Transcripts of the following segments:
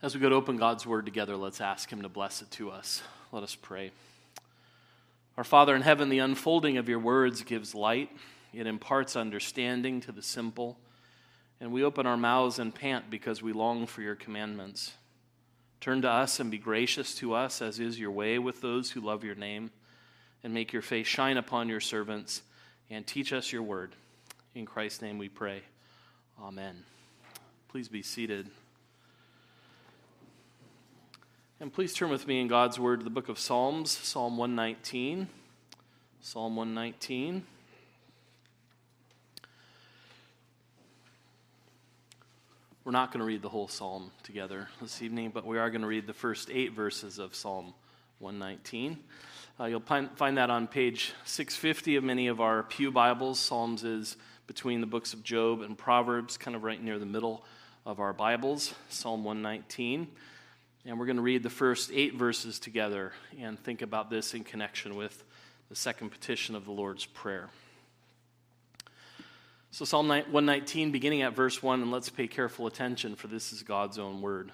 As we go to open God's word together, let's ask Him to bless it to us. Let us pray. Our Father in heaven, the unfolding of your words gives light, it imparts understanding to the simple, and we open our mouths and pant because we long for your commandments. Turn to us and be gracious to us, as is your way with those who love your name, and make your face shine upon your servants, and teach us your word. In Christ's name we pray. Amen. Please be seated. And please turn with me in God's Word to the book of Psalms, Psalm 119. Psalm 119. We're not going to read the whole psalm together this evening, but we are going to read the first eight verses of Psalm 119. Uh, you'll find that on page 650 of many of our Pew Bibles. Psalms is between the books of Job and Proverbs, kind of right near the middle of our Bibles, Psalm 119. And we're going to read the first eight verses together and think about this in connection with the second petition of the Lord's Prayer. So, Psalm 119, beginning at verse 1, and let's pay careful attention, for this is God's own word.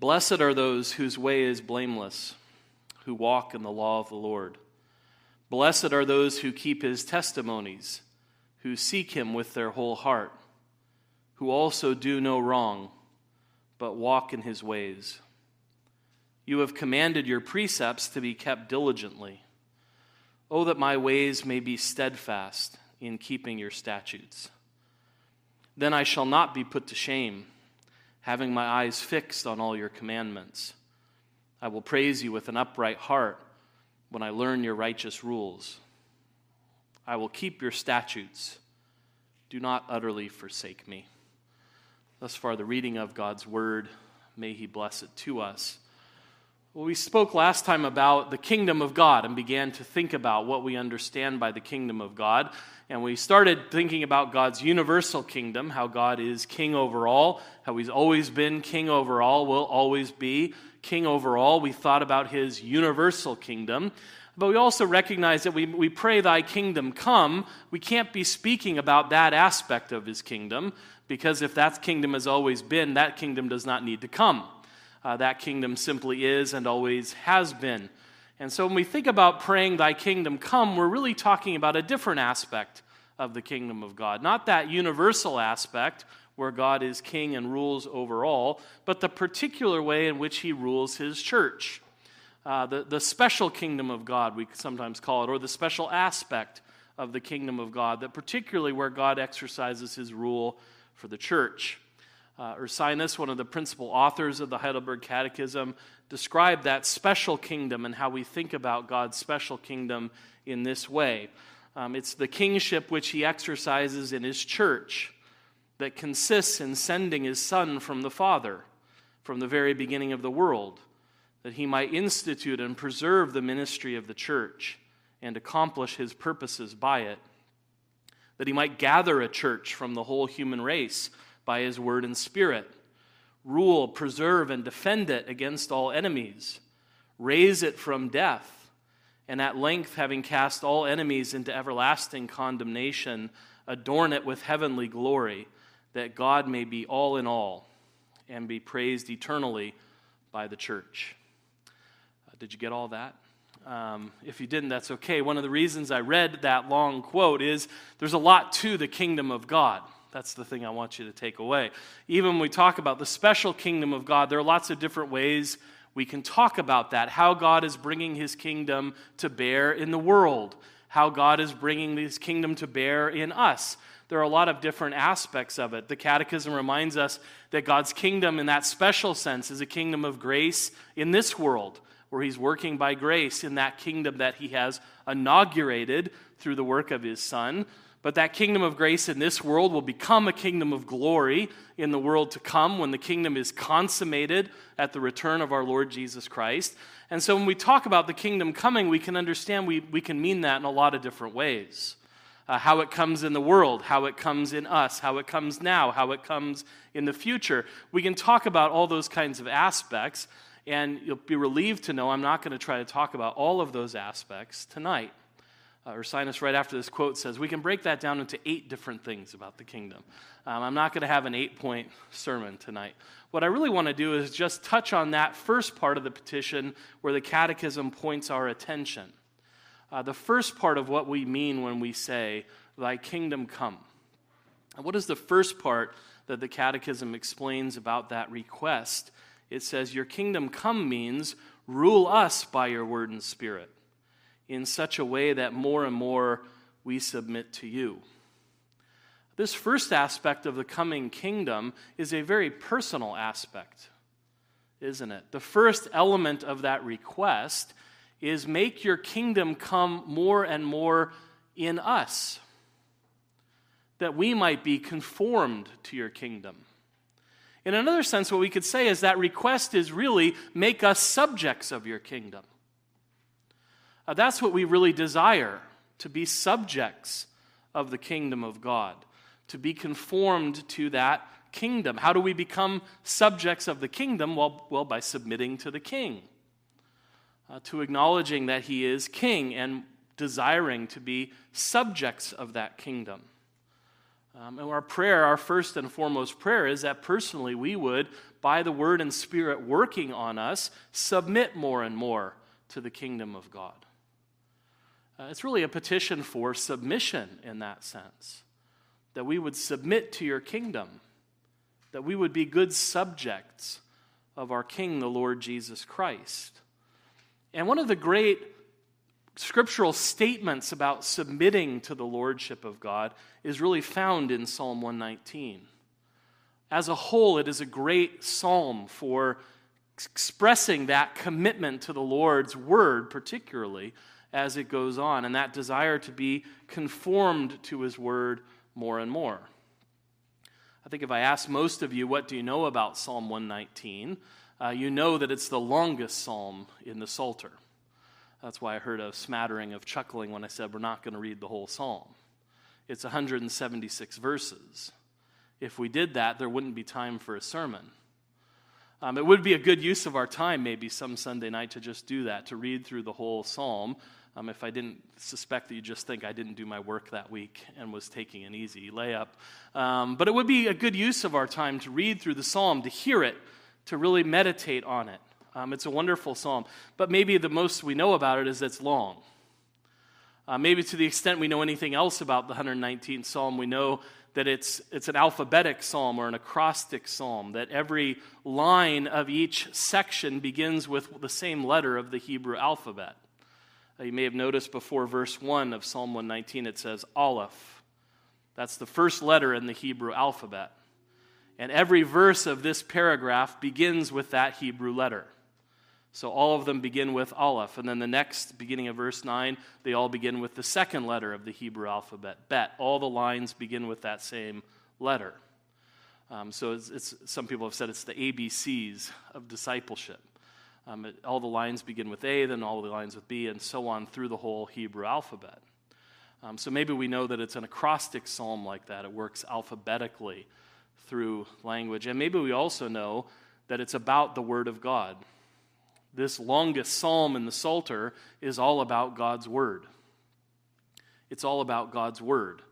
Blessed are those whose way is blameless, who walk in the law of the Lord. Blessed are those who keep his testimonies, who seek him with their whole heart, who also do no wrong but walk in his ways. You have commanded your precepts to be kept diligently. Oh, that my ways may be steadfast in keeping your statutes. Then I shall not be put to shame, having my eyes fixed on all your commandments. I will praise you with an upright heart when I learn your righteous rules. I will keep your statutes. Do not utterly forsake me. Thus far, the reading of God's word, may He bless it to us. Well, we spoke last time about the kingdom of God and began to think about what we understand by the kingdom of God. And we started thinking about God's universal kingdom, how God is king over all, how He's always been king over all, will always be king over all. We thought about His universal kingdom. But we also recognize that we, we pray, Thy kingdom come. We can't be speaking about that aspect of His kingdom because if that kingdom has always been, that kingdom does not need to come. Uh, that kingdom simply is and always has been. And so when we think about praying, Thy kingdom come, we're really talking about a different aspect of the kingdom of God. Not that universal aspect where God is king and rules over all, but the particular way in which He rules His church. Uh, the, the special kingdom of God, we sometimes call it, or the special aspect of the kingdom of God, that particularly where God exercises His rule for the church. Uh, Ursinus, one of the principal authors of the Heidelberg Catechism, described that special kingdom and how we think about God's special kingdom in this way. Um, it's the kingship which he exercises in his church that consists in sending his Son from the Father from the very beginning of the world, that he might institute and preserve the ministry of the church and accomplish his purposes by it that he might gather a church from the whole human race by his word and spirit, rule, preserve, and defend it against all enemies, raise it from death, and at length, having cast all enemies into everlasting condemnation, adorn it with heavenly glory, that God may be all in all and be praised eternally by the church. Uh, did you get all that? Um, if you didn't, that's okay. One of the reasons I read that long quote is there's a lot to the kingdom of God. That's the thing I want you to take away. Even when we talk about the special kingdom of God, there are lots of different ways we can talk about that. How God is bringing his kingdom to bear in the world, how God is bringing his kingdom to bear in us. There are a lot of different aspects of it. The Catechism reminds us that God's kingdom, in that special sense, is a kingdom of grace in this world where he's working by grace in that kingdom that he has inaugurated through the work of his Son. But that kingdom of grace in this world will become a kingdom of glory in the world to come when the kingdom is consummated at the return of our Lord Jesus Christ. And so when we talk about the kingdom coming, we can understand we, we can mean that in a lot of different ways. Uh, how it comes in the world, how it comes in us, how it comes now, how it comes in the future. We can talk about all those kinds of aspects. And you'll be relieved to know I'm not going to try to talk about all of those aspects tonight. Uh, Ursinus, right after this quote, says we can break that down into eight different things about the kingdom. Um, I'm not going to have an eight point sermon tonight. What I really want to do is just touch on that first part of the petition where the catechism points our attention. Uh, the first part of what we mean when we say, Thy kingdom come. And what is the first part that the catechism explains about that request? It says, Your kingdom come means rule us by your word and spirit in such a way that more and more we submit to you. This first aspect of the coming kingdom is a very personal aspect, isn't it? The first element of that request is make your kingdom come more and more in us, that we might be conformed to your kingdom. In another sense, what we could say is that request is really make us subjects of your kingdom. Uh, that's what we really desire to be subjects of the kingdom of God, to be conformed to that kingdom. How do we become subjects of the kingdom? Well, well by submitting to the king, uh, to acknowledging that he is king and desiring to be subjects of that kingdom. Um, and our prayer, our first and foremost prayer, is that personally we would, by the word and spirit working on us, submit more and more to the kingdom of God. Uh, it's really a petition for submission in that sense. That we would submit to your kingdom, that we would be good subjects of our King, the Lord Jesus Christ. And one of the great scriptural statements about submitting to the lordship of God is really found in Psalm 119. As a whole, it is a great psalm for expressing that commitment to the Lord's word, particularly, as it goes on, and that desire to be conformed to His Word more and more. I think if I ask most of you, what do you know about Psalm 119? Uh, you know that it's the longest psalm in the Psalter. That's why I heard a smattering of chuckling when I said we're not going to read the whole psalm. It's 176 verses. If we did that, there wouldn't be time for a sermon. Um, it would be a good use of our time, maybe some Sunday night, to just do that, to read through the whole psalm um, if I didn't suspect that you just think I didn't do my work that week and was taking an easy layup. Um, but it would be a good use of our time to read through the psalm, to hear it, to really meditate on it. Um, it's a wonderful psalm. But maybe the most we know about it is it's long. Uh, maybe to the extent we know anything else about the 119th psalm, we know that it's, it's an alphabetic psalm or an acrostic psalm, that every line of each section begins with the same letter of the Hebrew alphabet. Uh, you may have noticed before verse 1 of Psalm 119, it says Aleph. That's the first letter in the Hebrew alphabet. And every verse of this paragraph begins with that Hebrew letter. So all of them begin with Aleph. And then the next, beginning of verse 9, they all begin with the second letter of the Hebrew alphabet, Bet. All the lines begin with that same letter. Um, so it's, it's, some people have said it's the ABCs of discipleship. Um, it, all the lines begin with A, then all the lines with B, and so on through the whole Hebrew alphabet. Um, so maybe we know that it's an acrostic psalm like that. It works alphabetically through language. And maybe we also know that it's about the Word of God. This longest psalm in the Psalter is all about God's Word. It's all about God's Word.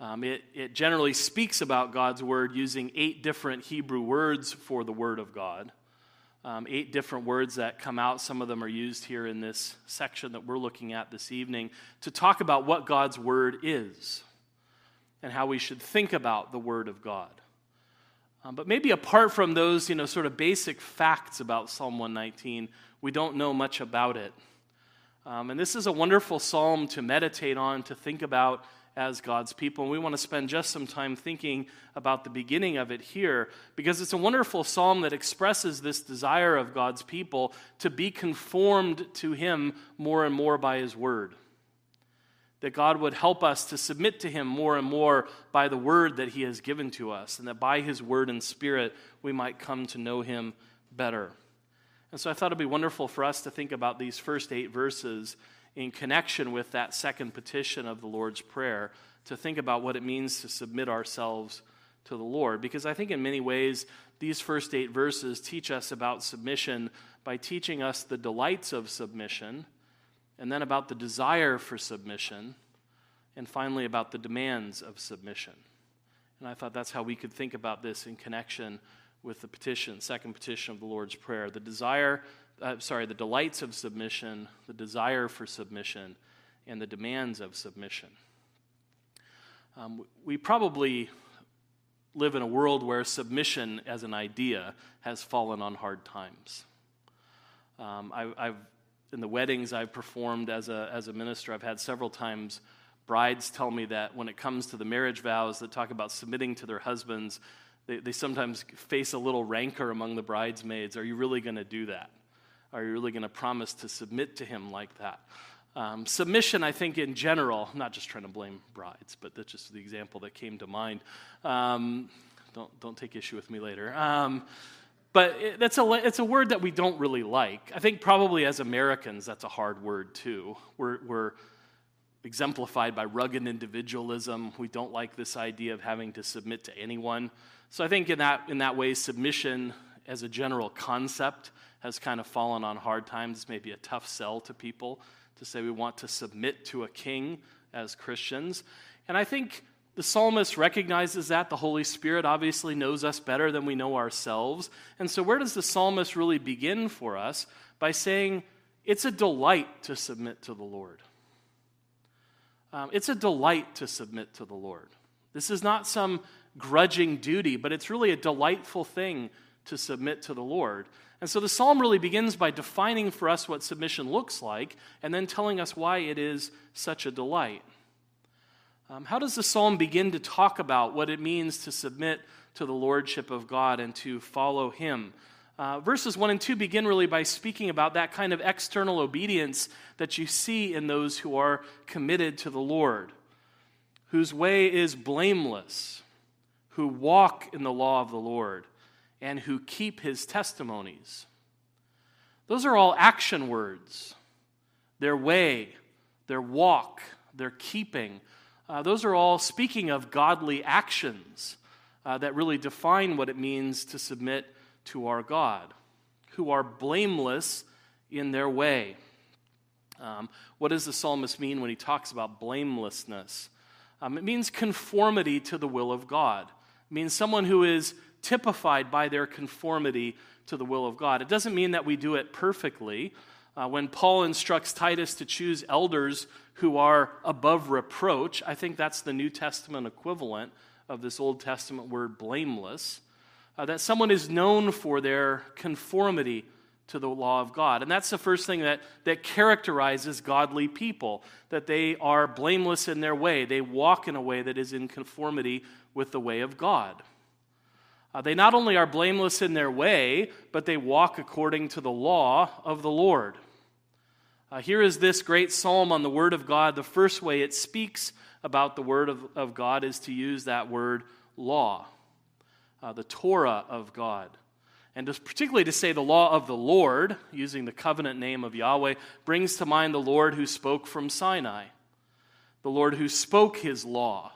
Um, it, it generally speaks about God's Word using eight different Hebrew words for the Word of God um, eight different words that come out. Some of them are used here in this section that we're looking at this evening to talk about what God's Word is and how we should think about the Word of God. Um, but maybe apart from those, you know, sort of basic facts about Psalm 119, we don't know much about it. Um, and this is a wonderful psalm to meditate on, to think about as God's people. And we want to spend just some time thinking about the beginning of it here because it's a wonderful psalm that expresses this desire of God's people to be conformed to Him more and more by His word. That God would help us to submit to Him more and more by the word that He has given to us, and that by His word and spirit we might come to know Him better. And so I thought it'd be wonderful for us to think about these first eight verses in connection with that second petition of the Lord's Prayer to think about what it means to submit ourselves to the Lord. Because I think in many ways, these first eight verses teach us about submission by teaching us the delights of submission and then about the desire for submission, and finally about the demands of submission. And I thought that's how we could think about this in connection with the petition, second petition of the Lord's Prayer. The desire, uh, sorry, the delights of submission, the desire for submission, and the demands of submission. Um, we probably live in a world where submission as an idea has fallen on hard times. Um, I, have in the weddings I've performed as a, as a minister, I've had several times brides tell me that when it comes to the marriage vows that talk about submitting to their husbands, they, they sometimes face a little rancor among the bridesmaids. Are you really going to do that? Are you really going to promise to submit to him like that? Um, submission, I think, in general, I'm not just trying to blame brides, but that's just the example that came to mind. Um, don't, don't take issue with me later. Um, but that's a, it's a word that we don't really like. I think probably as Americans, that's a hard word too. We're, we're exemplified by rugged individualism. We don't like this idea of having to submit to anyone. So I think in that, in that way, submission as a general concept has kind of fallen on hard times. Maybe a tough sell to people to say we want to submit to a king as Christians. And I think the psalmist recognizes that. The Holy Spirit obviously knows us better than we know ourselves. And so, where does the psalmist really begin for us? By saying, It's a delight to submit to the Lord. Um, it's a delight to submit to the Lord. This is not some grudging duty, but it's really a delightful thing to submit to the Lord. And so the psalm really begins by defining for us what submission looks like and then telling us why it is such a delight. Um, how does the psalm begin to talk about what it means to submit to the lordship of God and to follow Him? Uh, verses 1 and 2 begin really by speaking about that kind of external obedience that you see in those who are committed to the Lord, whose way is blameless, who walk in the law of the Lord and who keep his testimonies. Those are all action words. Their way, their walk, their keeping. Uh, those are all speaking of godly actions uh, that really define what it means to submit to our God, who are blameless in their way. Um, what does the psalmist mean when he talks about blamelessness? Um, it means conformity to the will of God. It means someone who is typified by their conformity to the will of God. It doesn't mean that we do it perfectly. Uh, when Paul instructs Titus to choose elders who are above reproach, I think that's the New Testament equivalent of this Old Testament word blameless. Uh, that someone is known for their conformity to the law of God. And that's the first thing that, that characterizes godly people, that they are blameless in their way. They walk in a way that is in conformity with the way of God. Uh, they not only are blameless in their way, but they walk according to the law of the Lord. Uh, here is this great psalm on the Word of God. The first way it speaks about the Word of, of God is to use that word law, uh, the Torah of God. And particularly to say the law of the Lord, using the covenant name of Yahweh, brings to mind the Lord who spoke from Sinai, the Lord who spoke his law.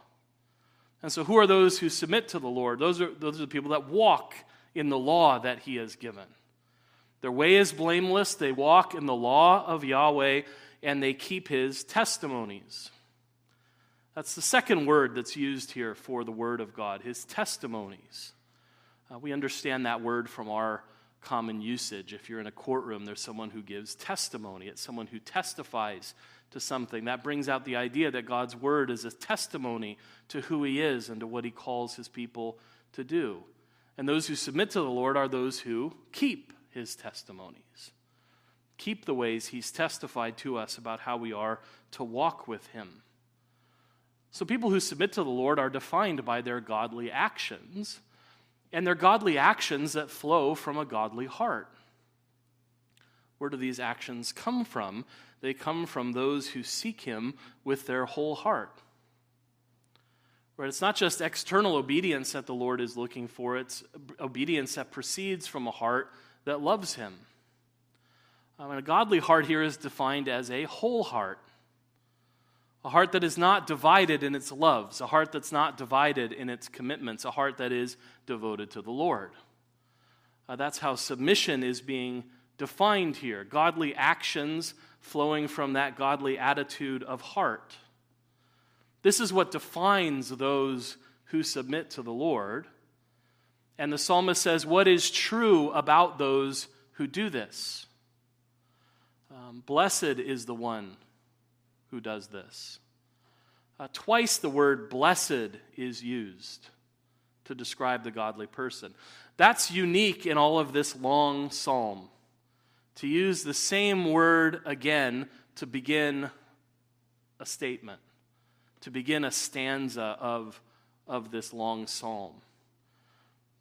And so, who are those who submit to the Lord? Those are, those are the people that walk in the law that He has given. Their way is blameless. They walk in the law of Yahweh and they keep His testimonies. That's the second word that's used here for the Word of God, His testimonies. Uh, we understand that word from our common usage. If you're in a courtroom, there's someone who gives testimony, it's someone who testifies to something. That brings out the idea that God's word is a testimony to who he is and to what he calls his people to do. And those who submit to the Lord are those who keep his testimonies, keep the ways he's testified to us about how we are to walk with him. So, people who submit to the Lord are defined by their godly actions, and their godly actions that flow from a godly heart. Where do these actions come from? They come from those who seek Him with their whole heart. Right? It's not just external obedience that the Lord is looking for, it's obedience that proceeds from a heart that loves Him. Um, and a godly heart here is defined as a whole heart. A heart that is not divided in its loves, a heart that's not divided in its commitments, a heart that is devoted to the Lord. Uh, that's how submission is being defined here. Godly actions flowing from that godly attitude of heart. This is what defines those who submit to the Lord. And the psalmist says, What is true about those who do this? Um, blessed is the one who does this. Uh, twice the word blessed is used to describe the godly person. That's unique in all of this long psalm. To use the same word again to begin a statement, to begin a stanza of, of this long psalm.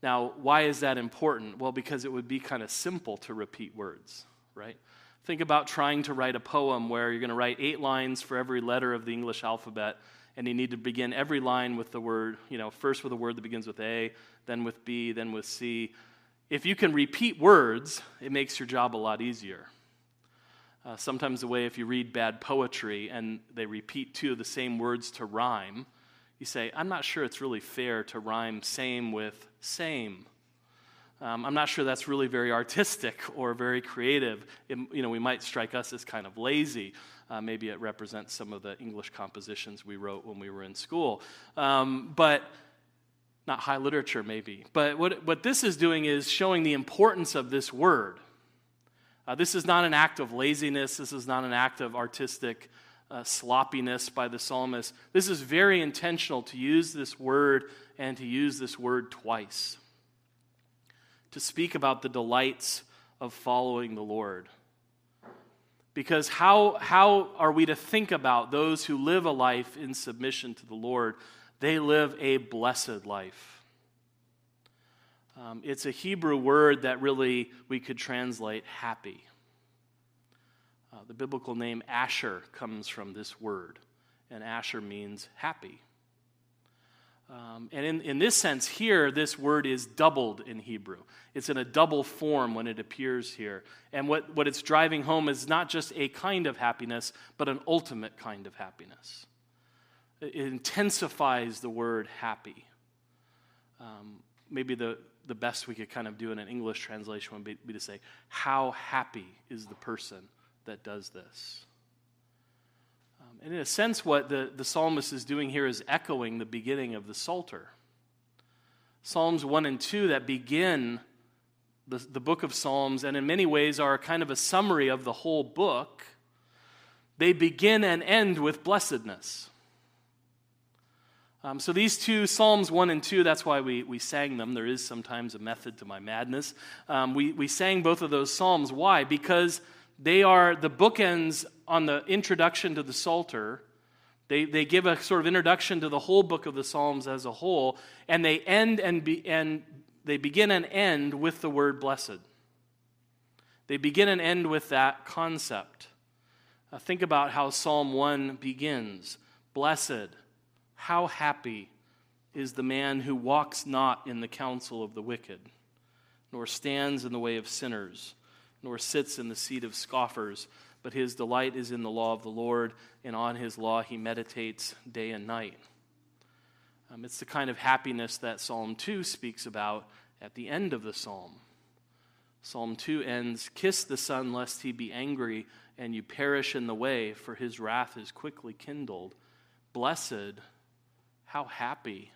Now, why is that important? Well, because it would be kind of simple to repeat words, right? Think about trying to write a poem where you're going to write eight lines for every letter of the English alphabet, and you need to begin every line with the word, you know, first with a word that begins with A, then with B, then with C. If you can repeat words, it makes your job a lot easier. Uh, sometimes the way if you read bad poetry and they repeat two of the same words to rhyme, you say, I'm not sure it's really fair to rhyme same with same. Um, I'm not sure that's really very artistic or very creative. It, you know, we might strike us as kind of lazy. Uh, maybe it represents some of the English compositions we wrote when we were in school. Um, but not high literature, maybe. But what, what this is doing is showing the importance of this word. Uh, this is not an act of laziness, this is not an act of artistic uh, sloppiness by the psalmist. This is very intentional to use this word and to use this word twice to speak about the delights of following the Lord. Because how, how are we to think about those who live a life in submission to the Lord? They live a blessed life. Um, it's a Hebrew word that really we could translate happy. Uh, the biblical name Asher comes from this word, and Asher means happy. Um, and in, in this sense, here, this word is doubled in Hebrew. It's in a double form when it appears here. And what, what it's driving home is not just a kind of happiness, but an ultimate kind of happiness. It, intensifies the word happy. Um, maybe the, the best we could kind of do in an English translation would be, be to say, How happy is the person that does this? And in a sense, what the, the psalmist is doing here is echoing the beginning of the Psalter. Psalms 1 and 2 that begin the, the book of Psalms, and in many ways are kind of a summary of the whole book, they begin and end with blessedness. Um, so these two, Psalms 1 and 2, that's why we, we sang them. There is sometimes a method to my madness. Um, we, we sang both of those Psalms. Why? Because they are the bookends on the introduction to the Psalter. They, they give a sort of introduction to the whole book of the Psalms as a whole, and they end and, be, and they begin and end with the word blessed. They begin and end with that concept. Uh, think about how Psalm 1 begins Blessed, how happy is the man who walks not in the counsel of the wicked, nor stands in the way of sinners nor sits in the seat of scoffers, but his delight is in the law of the Lord, and on his law he meditates day and night. Um, it's the kind of happiness that Psalm 2 speaks about at the end of the psalm. Psalm 2 ends Kiss the Son, lest he be angry and you perish in the way, for his wrath is quickly kindled. Blessed, how happy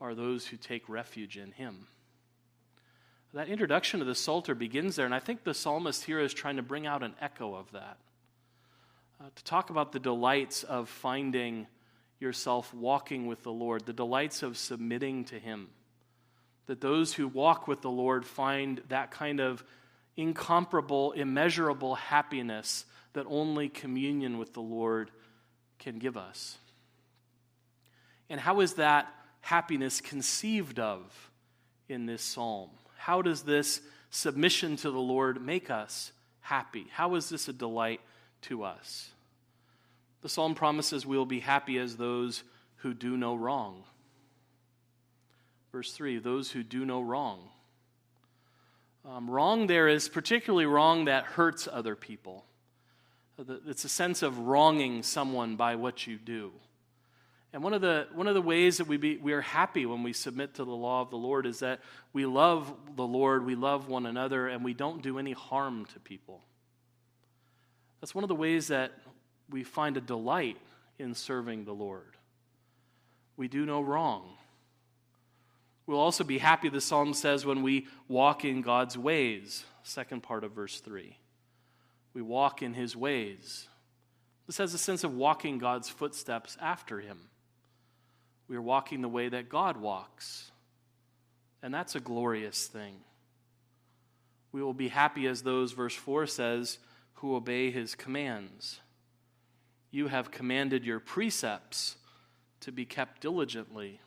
are those who take refuge in him. That introduction to the Psalter begins there, and I think the psalmist here is trying to bring out an echo of that. Uh, to talk about the delights of finding yourself walking with the Lord, the delights of submitting to Him. That those who walk with the Lord find that kind of incomparable, immeasurable happiness that only communion with the Lord can give us. And how is that happiness conceived of in this psalm? How does this submission to the Lord make us happy? How is this a delight to us? The psalm promises we will be happy as those who do no wrong. Verse 3 those who do no wrong. Um, wrong there is particularly wrong that hurts other people. It's a sense of wronging someone by what you do. And one of the, one of the ways that we, be, we are happy when we submit to the law of the Lord is that we love the Lord, we love one another, and we don't do any harm to people. That's one of the ways that we find a delight in serving the Lord. We do no wrong. We'll also be happy, the psalm says, when we walk in God's ways. Second part of verse 3. We walk in his ways. This has a sense of walking God's footsteps after him. We are walking the way that God walks. And that's a glorious thing. We will be happy as those, verse 4 says, who obey his commands. You have commanded your precepts to be kept diligently.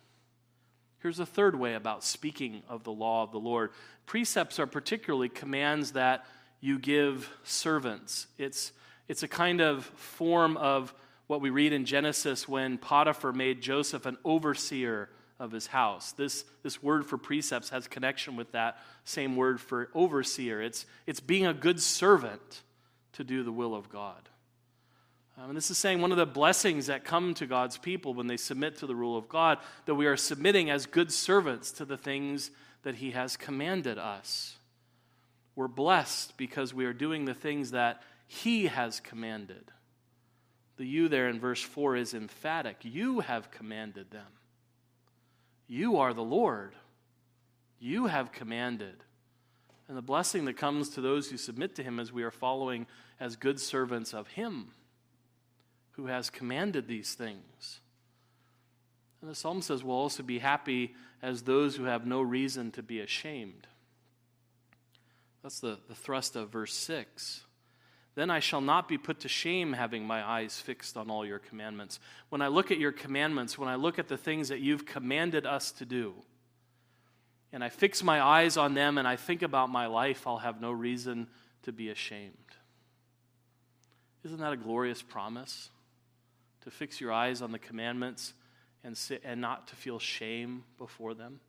Here's a third way about speaking of the law of the Lord precepts are particularly commands that you give servants. It's, it's a kind of form of what we read in Genesis when Potiphar made Joseph an overseer of his house. This, this word for precepts has connection with that same word for overseer. It's, it's being a good servant to do the will of God. Um, and this is saying one of the blessings that come to God's people when they submit to the rule of God, that we are submitting as good servants to the things that He has commanded us. We're blessed because we are doing the things that He has commanded. The you there in verse 4 is emphatic. You have commanded them. You are the Lord. You have commanded. And the blessing that comes to those who submit to Him as we are following as good servants of Him who has commanded these things. And the psalm says, We'll also be happy as those who have no reason to be ashamed. That's the, the thrust of verse 6. Then I shall not be put to shame, having my eyes fixed on all your commandments. When I look at your commandments, when I look at the things that you've commanded us to do, and I fix my eyes on them and I think about my life, I'll have no reason to be ashamed. Isn't that a glorious promise? to fix your eyes on the commandments and, sit, and not to feel shame before them.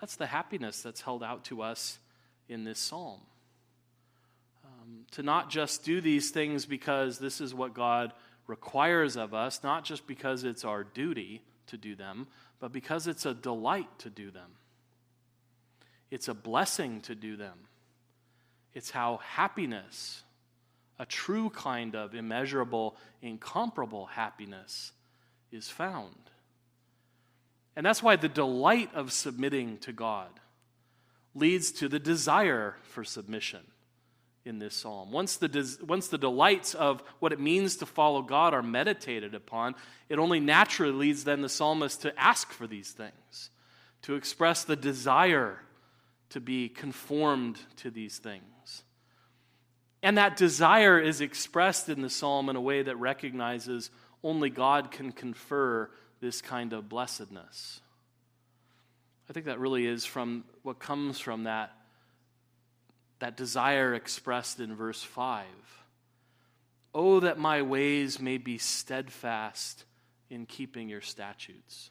That's the happiness that's held out to us in this psalm. Um, to not just do these things because this is what God requires of us, not just because it's our duty to do them, but because it's a delight to do them. It's a blessing to do them. It's how happiness a true kind of immeasurable, incomparable happiness is found. And that's why the delight of submitting to God leads to the desire for submission in this psalm. Once the, once the delights of what it means to follow God are meditated upon, it only naturally leads then the psalmist to ask for these things, to express the desire to be conformed to these things. And that desire is expressed in the psalm in a way that recognizes only God can confer this kind of blessedness. I think that really is from what comes from that, that desire expressed in verse 5. Oh, that my ways may be steadfast in keeping your statutes.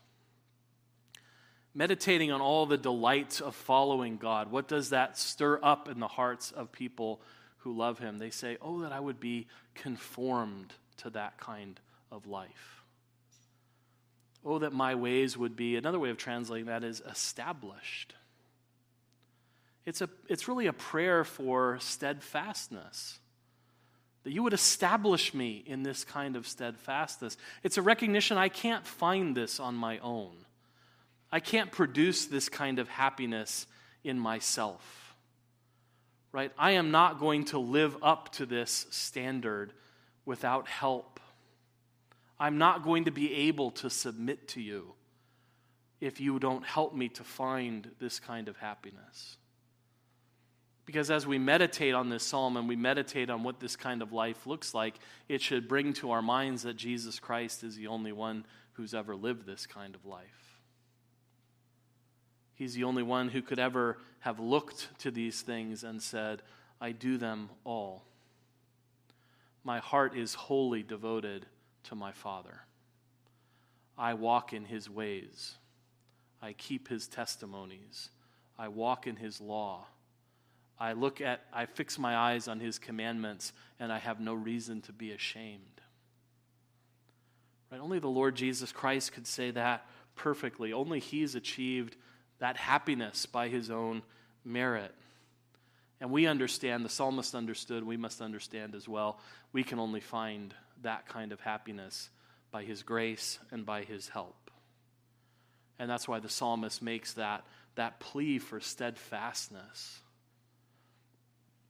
Meditating on all the delights of following God, what does that stir up in the hearts of people who love him, they say, Oh, that I would be conformed to that kind of life. Oh, that my ways would be, another way of translating that is established. It's, a, it's really a prayer for steadfastness. That you would establish me in this kind of steadfastness. It's a recognition I can't find this on my own. I can't produce this kind of happiness in myself right? I am not going to live up to this standard without help. I'm not going to be able to submit to you if you don't help me to find this kind of happiness. Because as we meditate on this psalm and we meditate on what this kind of life looks like, it should bring to our minds that Jesus Christ is the only one who's ever lived this kind of life. He's the only one who could ever have looked to these things and said, I do them all. My heart is wholly devoted to my Father. I walk in his ways. I keep his testimonies. I walk in his law. I look at, I fix my eyes on his commandments, and I have no reason to be ashamed. Right? Only the Lord Jesus Christ could say that perfectly. Only he's achieved that happiness by his own merit. And we understand, the psalmist understood, we must understand as well. We can only find that kind of happiness by his grace and by his help. And that's why the psalmist makes that, that plea for steadfastness.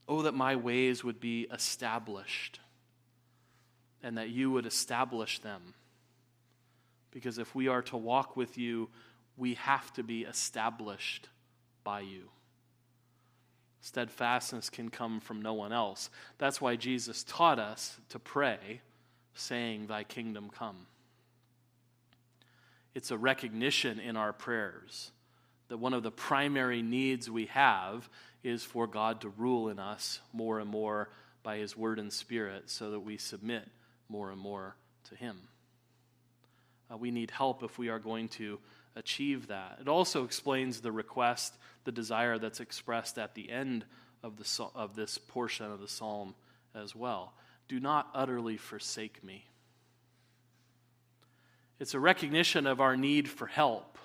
Oh, that my ways would be established and that you would establish them. Because if we are to walk with you, we have to be established by you. Steadfastness can come from no one else. That's why Jesus taught us to pray, saying, Thy kingdom come. It's a recognition in our prayers that one of the primary needs we have is for God to rule in us more and more by His Word and Spirit so that we submit more and more to Him. Uh, we need help if we are going to achieve that. It also explains the request, the desire that's expressed at the end of, the, of this portion of the psalm as well. Do not utterly forsake me. It's a recognition of our need for help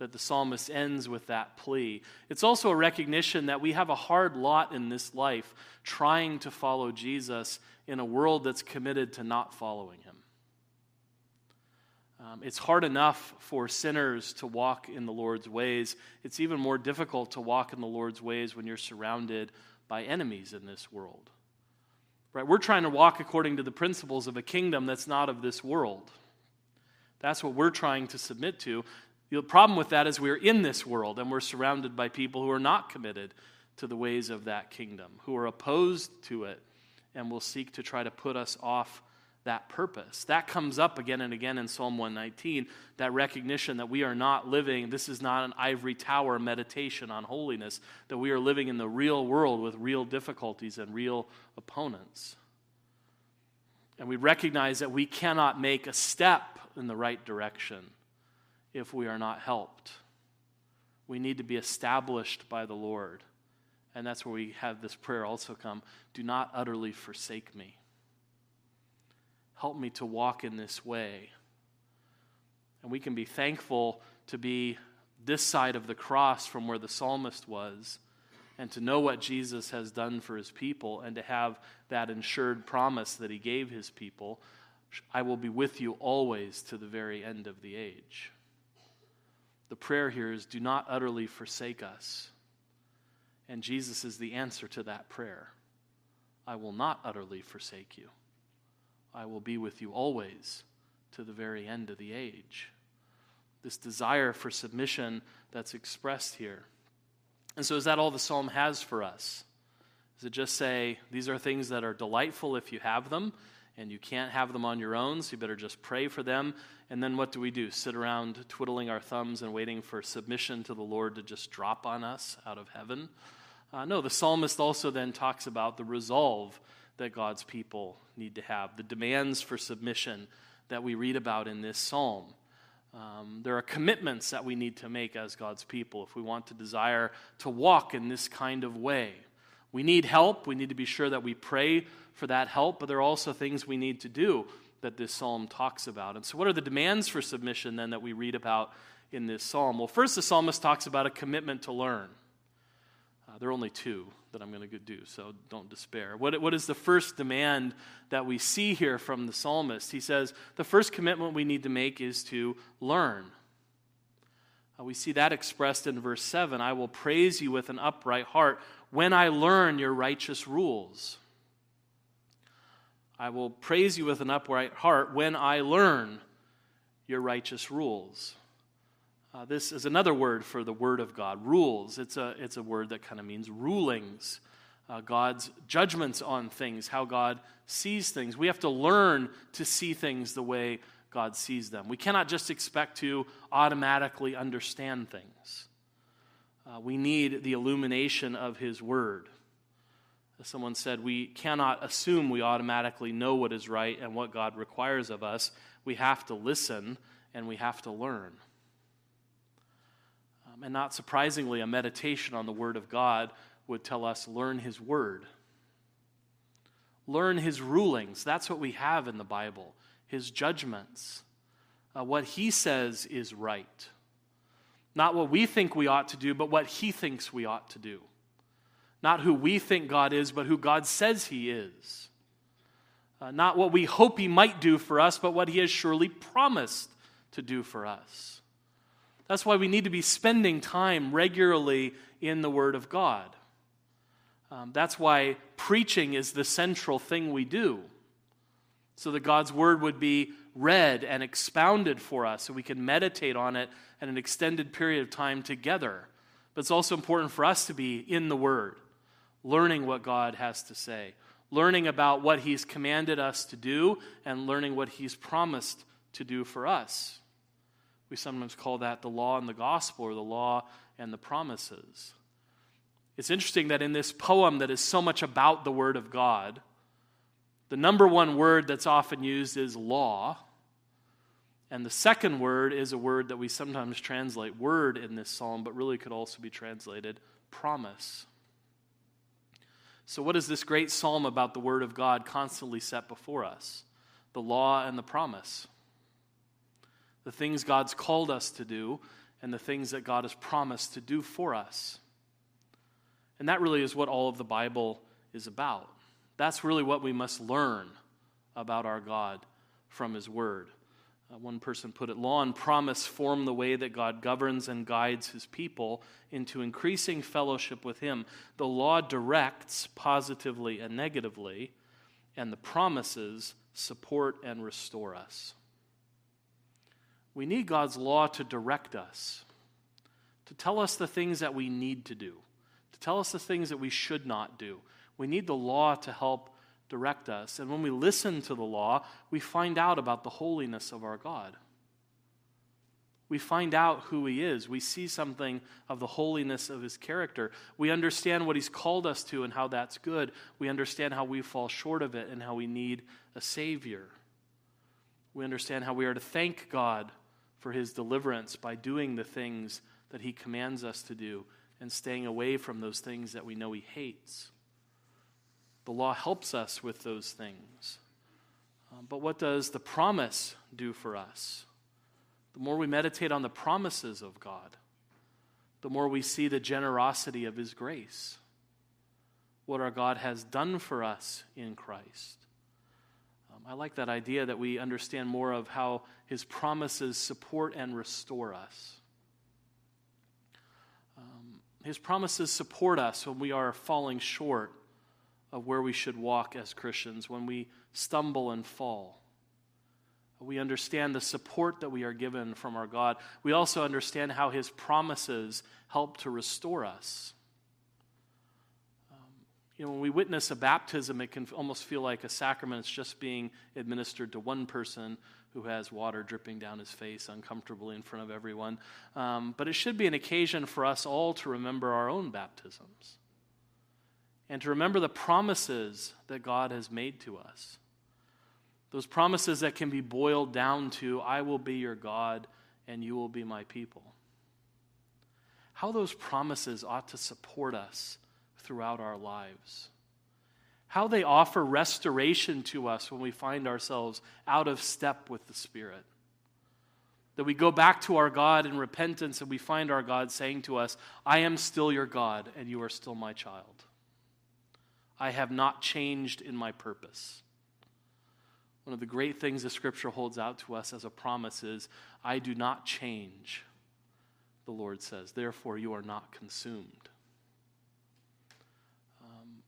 that the psalmist ends with that plea. It's also a recognition that we have a hard lot in this life trying to follow Jesus in a world that's committed to not following him. Um, it's hard enough for sinners to walk in the Lord's ways. It's even more difficult to walk in the Lord's ways when you're surrounded by enemies in this world. Right? We're trying to walk according to the principles of a kingdom that's not of this world. That's what we're trying to submit to. The problem with that is we're in this world and we're surrounded by people who are not committed to the ways of that kingdom, who are opposed to it and will seek to try to put us off that purpose. That comes up again and again in Psalm 119, that recognition that we are not living, this is not an ivory tower meditation on holiness, that we are living in the real world with real difficulties and real opponents. And we recognize that we cannot make a step in the right direction if we are not helped. We need to be established by the Lord. And that's where we have this prayer also come do not utterly forsake me. Help me to walk in this way. And we can be thankful to be this side of the cross from where the psalmist was and to know what Jesus has done for his people and to have that ensured promise that he gave his people I will be with you always to the very end of the age. The prayer here is do not utterly forsake us. And Jesus is the answer to that prayer. I will not utterly forsake you. I will be with you always to the very end of the age. This desire for submission that's expressed here. And so, is that all the psalm has for us? Does it just say, these are things that are delightful if you have them, and you can't have them on your own, so you better just pray for them? And then what do we do? Sit around twiddling our thumbs and waiting for submission to the Lord to just drop on us out of heaven? Uh, no, the psalmist also then talks about the resolve that God's people need to have, the demands for submission that we read about in this psalm. Um, there are commitments that we need to make as God's people if we want to desire to walk in this kind of way. We need help. We need to be sure that we pray for that help, but there are also things we need to do that this psalm talks about. And so, what are the demands for submission then that we read about in this psalm? Well, first, the psalmist talks about a commitment to learn. Uh, there are only two that I'm going to do, so don't despair. What, what is the first demand that we see here from the psalmist? He says the first commitment we need to make is to learn. Uh, we see that expressed in verse 7 I will praise you with an upright heart when I learn your righteous rules. I will praise you with an upright heart when I learn your righteous rules. Uh, this is another word for the Word of God, rules. It's a, it's a word that kind of means rulings, uh, God's judgments on things, how God sees things. We have to learn to see things the way God sees them. We cannot just expect to automatically understand things. Uh, we need the illumination of His Word. Someone said, we cannot assume we automatically know what is right and what God requires of us. We have to listen and we have to learn. Um, and not surprisingly, a meditation on the Word of God would tell us learn His Word. Learn His rulings. That's what we have in the Bible, His judgments. Uh, what He says is right. Not what we think we ought to do, but what He thinks we ought to do. Not who we think God is, but who God says He is. Uh, not what we hope He might do for us, but what He has surely promised to do for us. That's why we need to be spending time regularly in the Word of God. Um, that's why preaching is the central thing we do, so that God's Word would be read and expounded for us, so we can meditate on it at an extended period of time together. But it's also important for us to be in the Word, learning what God has to say, learning about what He's commanded us to do, and learning what He's promised to do for us. We sometimes call that the law and the gospel, or the law and the promises. It's interesting that in this poem that is so much about the Word of God, the number one word that's often used is law. And the second word is a word that we sometimes translate word in this psalm, but really could also be translated promise. So, what is this great psalm about the word of God constantly set before us? The law and the promise. The things God's called us to do, and the things that God has promised to do for us. And that really is what all of the Bible is about. That's really what we must learn about our God from His Word. Uh, one person put it law and promise form the way that God governs and guides his people into increasing fellowship with him. The law directs positively and negatively, and the promises support and restore us. We need God's law to direct us, to tell us the things that we need to do, to tell us the things that we should not do. We need the law to help direct us. And when we listen to the law, we find out about the holiness of our God. We find out who He is. We see something of the holiness of His character. We understand what He's called us to and how that's good. We understand how we fall short of it and how we need a Savior. We understand how we are to thank God for His deliverance by doing the things that He commands us to do and staying away from those things that we know He hates. The law helps us with those things. Uh, but what does the promise do for us? The more we meditate on the promises of God, the more we see the generosity of His grace, what our God has done for us in Christ. Um, I like that idea that we understand more of how His promises support and restore us. Um, his promises support us when we are falling short of where we should walk as Christians when we stumble and fall. We understand the support that we are given from our God. We also understand how His promises help to restore us. Um, you know, when we witness a baptism, it can almost feel like a sacrament. It's just being administered to one person who has water dripping down his face uncomfortably in front of everyone. Um, but it should be an occasion for us all to remember our own baptisms and to remember the promises that God has made to us. Those promises that can be boiled down to, I will be your God and you will be my people. How those promises ought to support us throughout our lives. How they offer restoration to us when we find ourselves out of step with the Spirit. That we go back to our God in repentance and we find our God saying to us, I am still your God and you are still my child. I have not changed in my purpose. One of the great things the scripture holds out to us as a promise is I do not change, the Lord says. Therefore, you are not consumed. Um,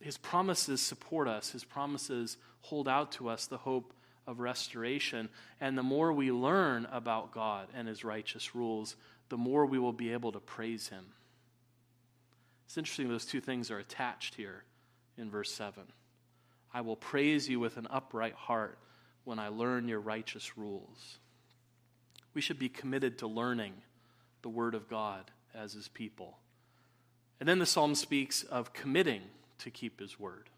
his promises support us, His promises hold out to us the hope of restoration. And the more we learn about God and His righteous rules, the more we will be able to praise Him. It's interesting, those two things are attached here in verse 7. I will praise you with an upright heart when I learn your righteous rules. We should be committed to learning the Word of God as His people. And then the psalm speaks of committing to keep His Word,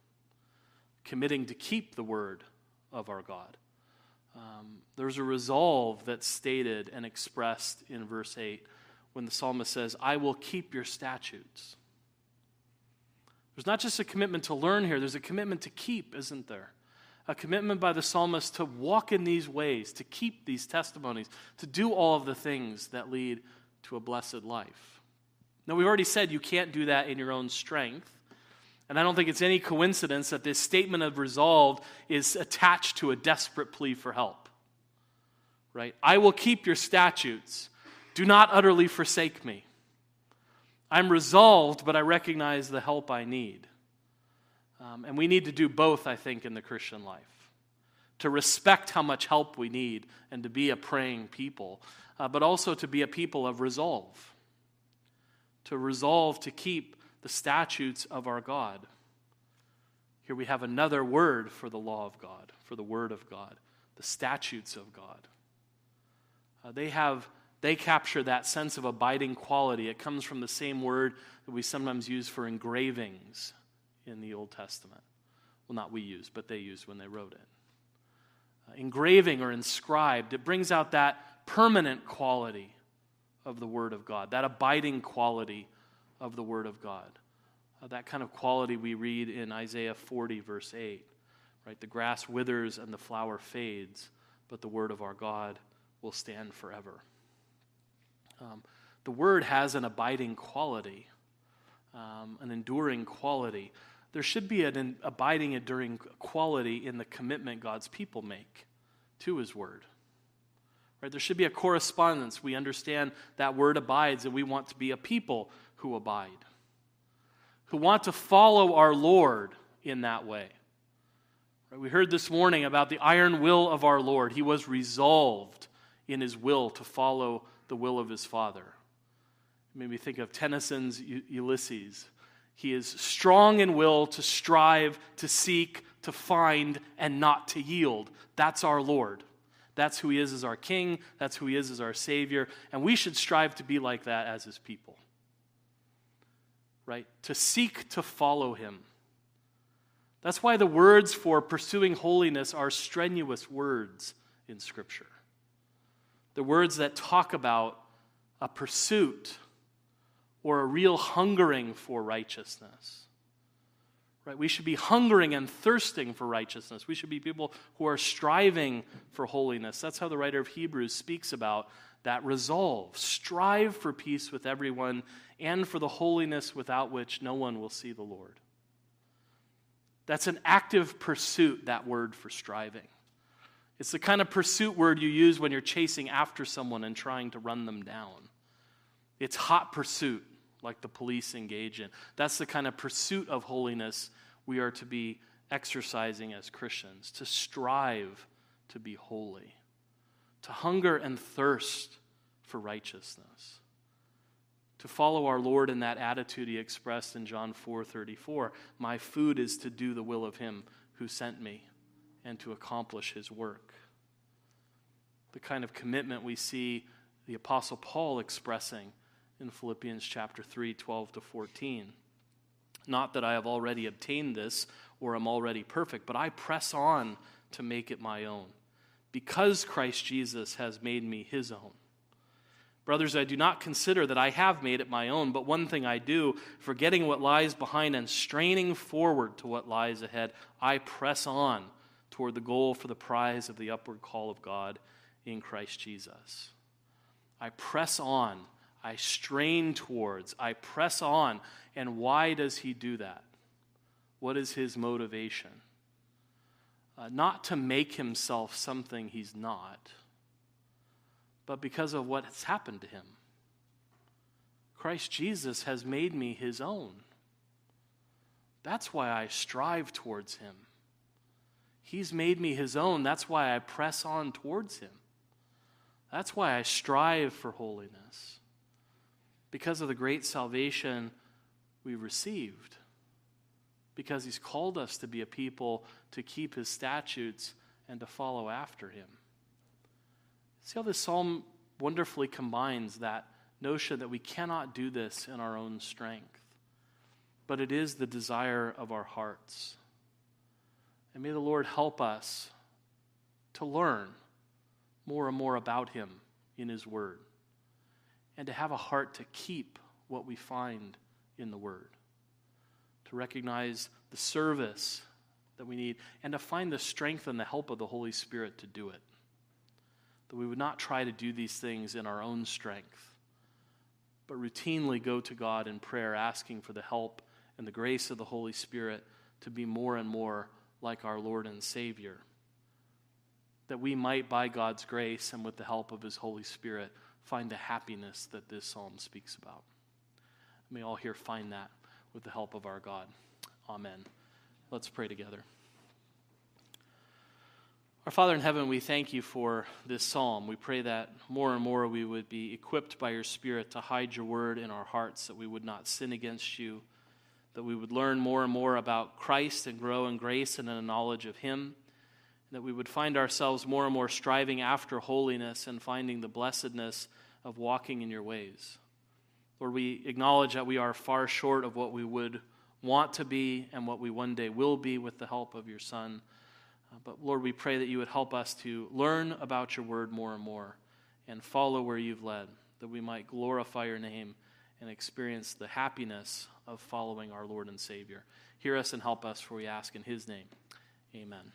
committing to keep the Word of our God. Um, there's a resolve that's stated and expressed in verse 8 when the psalmist says, I will keep your statutes. There's not just a commitment to learn here, there's a commitment to keep, isn't there? A commitment by the psalmist to walk in these ways, to keep these testimonies, to do all of the things that lead to a blessed life. Now, we've already said you can't do that in your own strength. And I don't think it's any coincidence that this statement of resolve is attached to a desperate plea for help. Right? I will keep your statutes. Do not utterly forsake me. I'm resolved, but I recognize the help I need. Um, and we need to do both, I think, in the Christian life to respect how much help we need and to be a praying people, uh, but also to be a people of resolve. To resolve to keep the statutes of our God. Here we have another word for the law of God, for the word of God, the statutes of God. Uh, they have they capture that sense of abiding quality. It comes from the same word that we sometimes use for engravings in the Old Testament. Well, not we use, but they used when they wrote it. Uh, engraving or inscribed, it brings out that permanent quality of the Word of God, that abiding quality of the Word of God. Uh, that kind of quality we read in Isaiah 40, verse 8. Right? The grass withers and the flower fades, but the Word of our God will stand forever. Um, the Word has an abiding quality, um, an enduring quality. There should be an abiding, enduring quality in the commitment God's people make to His Word. Right? There should be a correspondence. We understand that word abides, and we want to be a people who abide, who want to follow our Lord in that way. Right? We heard this morning about the iron will of our Lord. He was resolved in his will to follow the will of his Father. It made me think of Tennyson's Ulysses. He is strong in will to strive, to seek, to find, and not to yield. That's our Lord. That's who He is as our King. That's who He is as our Savior. And we should strive to be like that as His people. Right? To seek to follow Him. That's why the words for pursuing holiness are strenuous words in Scripture. The words that talk about a pursuit or a real hungering for righteousness. Right? We should be hungering and thirsting for righteousness. We should be people who are striving for holiness. That's how the writer of Hebrews speaks about that resolve. Strive for peace with everyone and for the holiness without which no one will see the Lord. That's an active pursuit, that word for striving. It's the kind of pursuit word you use when you're chasing after someone and trying to run them down. It's hot pursuit like the police engage in. That's the kind of pursuit of holiness we are to be exercising as Christians, to strive to be holy, to hunger and thirst for righteousness. To follow our Lord in that attitude he expressed in John 4:34, my food is to do the will of him who sent me and to accomplish his work. The kind of commitment we see the apostle Paul expressing in Philippians chapter 3, 12 to 14. Not that I have already obtained this or am already perfect, but I press on to make it my own, because Christ Jesus has made me his own. Brothers, I do not consider that I have made it my own, but one thing I do, forgetting what lies behind and straining forward to what lies ahead, I press on toward the goal for the prize of the upward call of God in Christ Jesus. I press on I strain towards, I press on. And why does he do that? What is his motivation? Uh, not to make himself something he's not, but because of what has happened to him. Christ Jesus has made me his own. That's why I strive towards him. He's made me his own. That's why I press on towards him. That's why I strive for holiness because of the great salvation we received. Because he's called us to be a people to keep his statutes and to follow after him. See how this psalm wonderfully combines that notion that we cannot do this in our own strength, but it is the desire of our hearts. And may the Lord help us to learn more and more about him in his word and to have a heart to keep what we find in the Word, to recognize the service that we need, and to find the strength and the help of the Holy Spirit to do it. That we would not try to do these things in our own strength, but routinely go to God in prayer, asking for the help and the grace of the Holy Spirit to be more and more like our Lord and Savior. That we might, by God's grace and with the help of His Holy Spirit, find the happiness that this psalm speaks about. May all here find that with the help of our God. Amen. Let's pray together. Our Father in heaven, we thank you for this psalm. We pray that more and more we would be equipped by your Spirit to hide your word in our hearts, that we would not sin against you, that we would learn more and more about Christ and grow in grace and in a knowledge of him, that we would find ourselves more and more striving after holiness and finding the blessedness of walking in your ways. Lord, we acknowledge that we are far short of what we would want to be and what we one day will be with the help of your Son. Uh, but Lord, we pray that you would help us to learn about your word more and more and follow where you've led, that we might glorify your name and experience the happiness of following our Lord and Savior. Hear us and help us, for we ask in his name. Amen.